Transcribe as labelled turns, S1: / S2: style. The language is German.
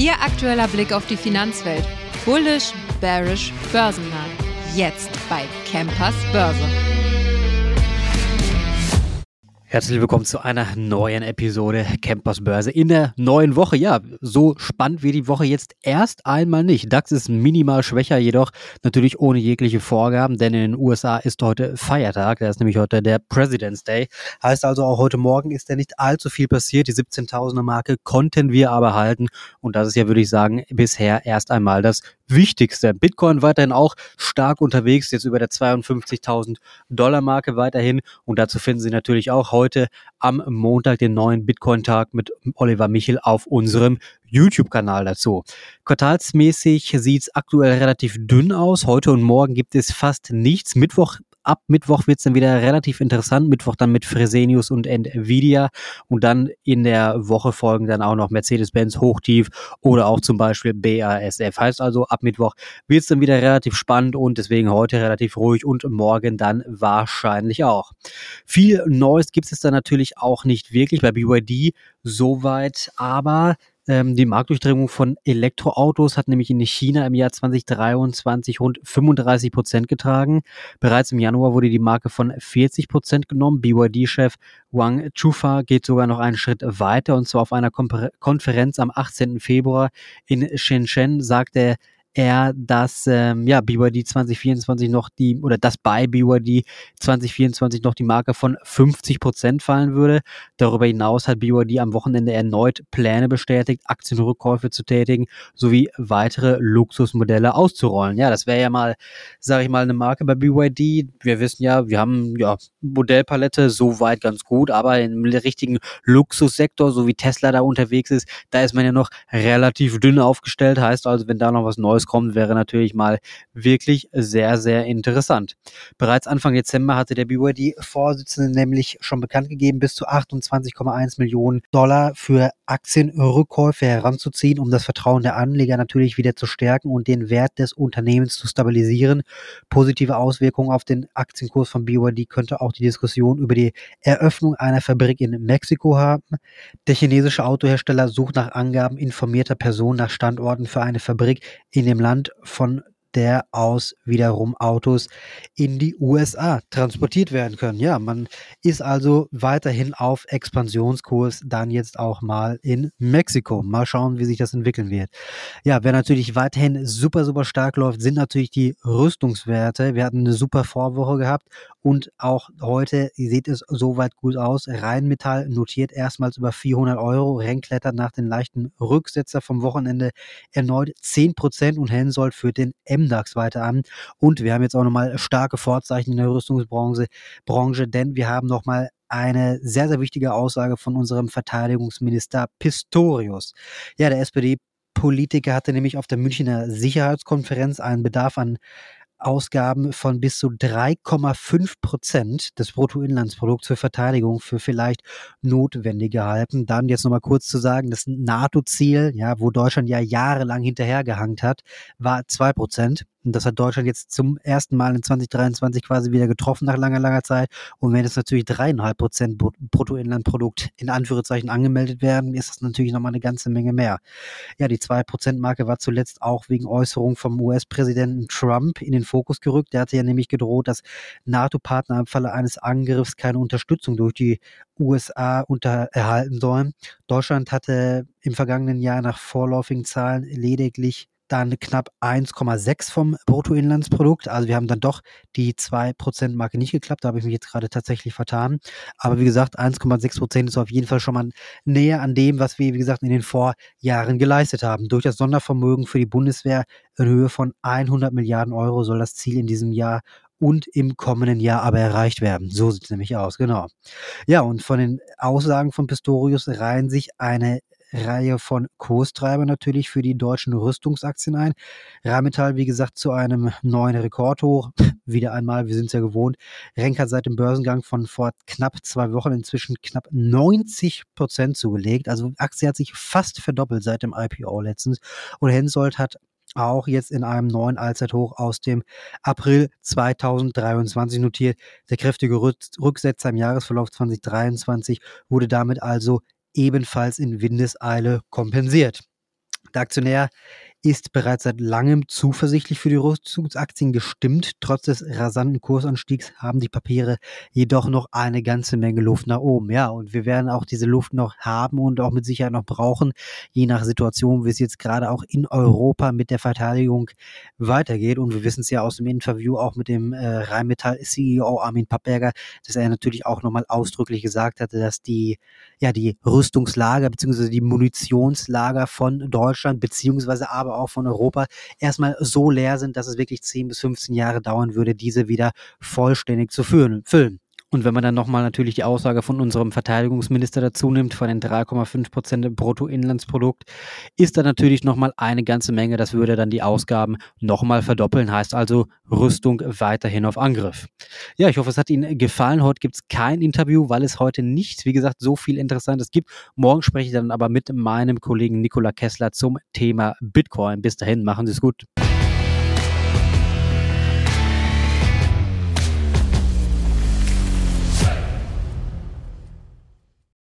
S1: Ihr aktueller Blick auf die Finanzwelt. Bullish, bearish, börsennah. Jetzt bei Campers Börse.
S2: Herzlich willkommen zu einer neuen Episode Campers Börse in der neuen Woche. Ja, so spannend wie die Woche jetzt erst einmal nicht. DAX ist minimal schwächer, jedoch natürlich ohne jegliche Vorgaben, denn in den USA ist heute Feiertag. Da ist nämlich heute der President's Day. Heißt also auch heute Morgen ist ja nicht allzu viel passiert. Die 17.000er Marke konnten wir aber halten und das ist ja, würde ich sagen, bisher erst einmal das Wichtigste. Bitcoin weiterhin auch stark unterwegs, jetzt über der 52.000 Dollar Marke weiterhin und dazu finden Sie natürlich auch heute am Montag den neuen Bitcoin-Tag mit Oliver Michel auf unserem YouTube-Kanal dazu. Quartalsmäßig sieht es aktuell relativ dünn aus. Heute und morgen gibt es fast nichts. Mittwoch ab Mittwoch wird es dann wieder relativ interessant. Mittwoch dann mit Fresenius und Nvidia und dann in der Woche folgen dann auch noch Mercedes-Benz Hochtief oder auch zum Beispiel BASF. Heißt also, ab Mittwoch wird es dann wieder relativ spannend und deswegen heute relativ ruhig und morgen dann wahrscheinlich auch. Viel Neues gibt es dann natürlich auch nicht wirklich bei BYD soweit, aber ähm, die Marktdurchdringung von Elektroautos hat nämlich in China im Jahr 2023 rund 35 Prozent getragen. Bereits im Januar wurde die Marke von 40 Prozent genommen. BYD-Chef Wang Chufa geht sogar noch einen Schritt weiter und zwar auf einer Konferenz am 18. Februar in Shenzhen sagt er, er, dass ähm, ja, BYD 2024 noch die, oder dass bei BYD 2024 noch die Marke von 50 Prozent fallen würde. Darüber hinaus hat BYD am Wochenende erneut Pläne bestätigt, Aktienrückkäufe zu tätigen, sowie weitere Luxusmodelle auszurollen. Ja, das wäre ja mal, sage ich mal, eine Marke bei BYD. Wir wissen ja, wir haben ja Modellpalette soweit ganz gut, aber im richtigen Luxussektor, so wie Tesla da unterwegs ist, da ist man ja noch relativ dünn aufgestellt. Heißt also, wenn da noch was Neues kommt, wäre natürlich mal wirklich sehr, sehr interessant. Bereits Anfang Dezember hatte der BYD-Vorsitzende nämlich schon bekannt gegeben, bis zu 28,1 Millionen Dollar für Aktienrückkäufe heranzuziehen, um das Vertrauen der Anleger natürlich wieder zu stärken und den Wert des Unternehmens zu stabilisieren. Positive Auswirkungen auf den Aktienkurs von BYD könnte auch die Diskussion über die Eröffnung einer Fabrik in Mexiko haben. Der chinesische Autohersteller sucht nach Angaben informierter Personen nach Standorten für eine Fabrik in dem Land von der aus wiederum Autos in die USA transportiert werden können. Ja, man ist also weiterhin auf Expansionskurs, dann jetzt auch mal in Mexiko. Mal schauen, wie sich das entwickeln wird. Ja, wer natürlich weiterhin super, super stark läuft, sind natürlich die Rüstungswerte. Wir hatten eine super Vorwoche gehabt und auch heute sieht es soweit gut aus. Rheinmetall notiert erstmals über 400 Euro, Rennklettert nach den leichten Rücksetzer vom Wochenende erneut 10% und Hensoldt für den MDAX weiter an. Und wir haben jetzt auch nochmal starke Vorzeichen in der Rüstungsbranche, Branche, denn wir haben nochmal eine sehr, sehr wichtige Aussage von unserem Verteidigungsminister Pistorius. Ja, der SPD Politiker hatte nämlich auf der Münchner Sicherheitskonferenz einen Bedarf an Ausgaben von bis zu 3,5 Prozent des Bruttoinlandsprodukts für Verteidigung für vielleicht notwendig gehalten. Dann jetzt nochmal kurz zu sagen, das NATO-Ziel, ja, wo Deutschland ja jahrelang hinterhergehangt hat, war zwei Prozent. Und das hat Deutschland jetzt zum ersten Mal in 2023 quasi wieder getroffen nach langer, langer Zeit. Und wenn es natürlich dreieinhalb Prozent Bruttoinlandprodukt in Anführungszeichen angemeldet werden, ist das natürlich nochmal eine ganze Menge mehr. Ja, die zwei Prozent Marke war zuletzt auch wegen Äußerungen vom US-Präsidenten Trump in den Fokus gerückt. Der hatte ja nämlich gedroht, dass NATO-Partner im Falle eines Angriffs keine Unterstützung durch die USA unter erhalten sollen. Deutschland hatte im vergangenen Jahr nach vorläufigen Zahlen lediglich dann knapp 1,6 vom Bruttoinlandsprodukt. Also wir haben dann doch die 2%-Marke nicht geklappt. Da habe ich mich jetzt gerade tatsächlich vertan. Aber wie gesagt, 1,6% ist auf jeden Fall schon mal näher an dem, was wir, wie gesagt, in den Vorjahren geleistet haben. Durch das Sondervermögen für die Bundeswehr in Höhe von 100 Milliarden Euro soll das Ziel in diesem Jahr und im kommenden Jahr aber erreicht werden. So sieht es nämlich aus, genau. Ja, und von den Aussagen von Pistorius reihen sich eine Reihe von Kurstreibern natürlich für die deutschen Rüstungsaktien ein. Rheinmetall, wie gesagt, zu einem neuen Rekordhoch. Wieder einmal, wir sind es ja gewohnt. Renk hat seit dem Börsengang von vor knapp zwei Wochen inzwischen knapp 90 Prozent zugelegt. Also Aktie hat sich fast verdoppelt seit dem IPO letztens. Und Hensoldt hat auch jetzt in einem neuen Allzeithoch aus dem April 2023 notiert. Der kräftige Rücksetzer im Jahresverlauf 2023 wurde damit also ebenfalls in Windeseile kompensiert. Der Aktionär ist bereits seit langem zuversichtlich für die Rüstungsaktien gestimmt. Trotz des rasanten Kursanstiegs haben die Papiere jedoch noch eine ganze Menge Luft nach oben. Ja, und wir werden auch diese Luft noch haben und auch mit Sicherheit noch brauchen, je nach Situation, wie es jetzt gerade auch in Europa mit der Verteidigung weitergeht. Und wir wissen es ja aus dem Interview auch mit dem äh, Rheinmetall-CEO Armin Pappberger, dass er natürlich auch nochmal ausdrücklich gesagt hatte, dass die, ja, die Rüstungslager bzw. die Munitionslager von Deutschland beziehungsweise aber aber auch von Europa erstmal so leer sind, dass es wirklich 10 bis 15 Jahre dauern würde, diese wieder vollständig zu füllen. Und wenn man dann nochmal natürlich die Aussage von unserem Verteidigungsminister dazu nimmt, von den 3,5 Prozent Bruttoinlandsprodukt, ist da natürlich nochmal eine ganze Menge. Das würde dann die Ausgaben nochmal verdoppeln, heißt also Rüstung weiterhin auf Angriff. Ja, ich hoffe, es hat Ihnen gefallen. Heute gibt es kein Interview, weil es heute nicht, wie gesagt, so viel Interessantes gibt. Morgen spreche ich dann aber mit meinem Kollegen Nikola Kessler zum Thema Bitcoin. Bis dahin, machen Sie es gut.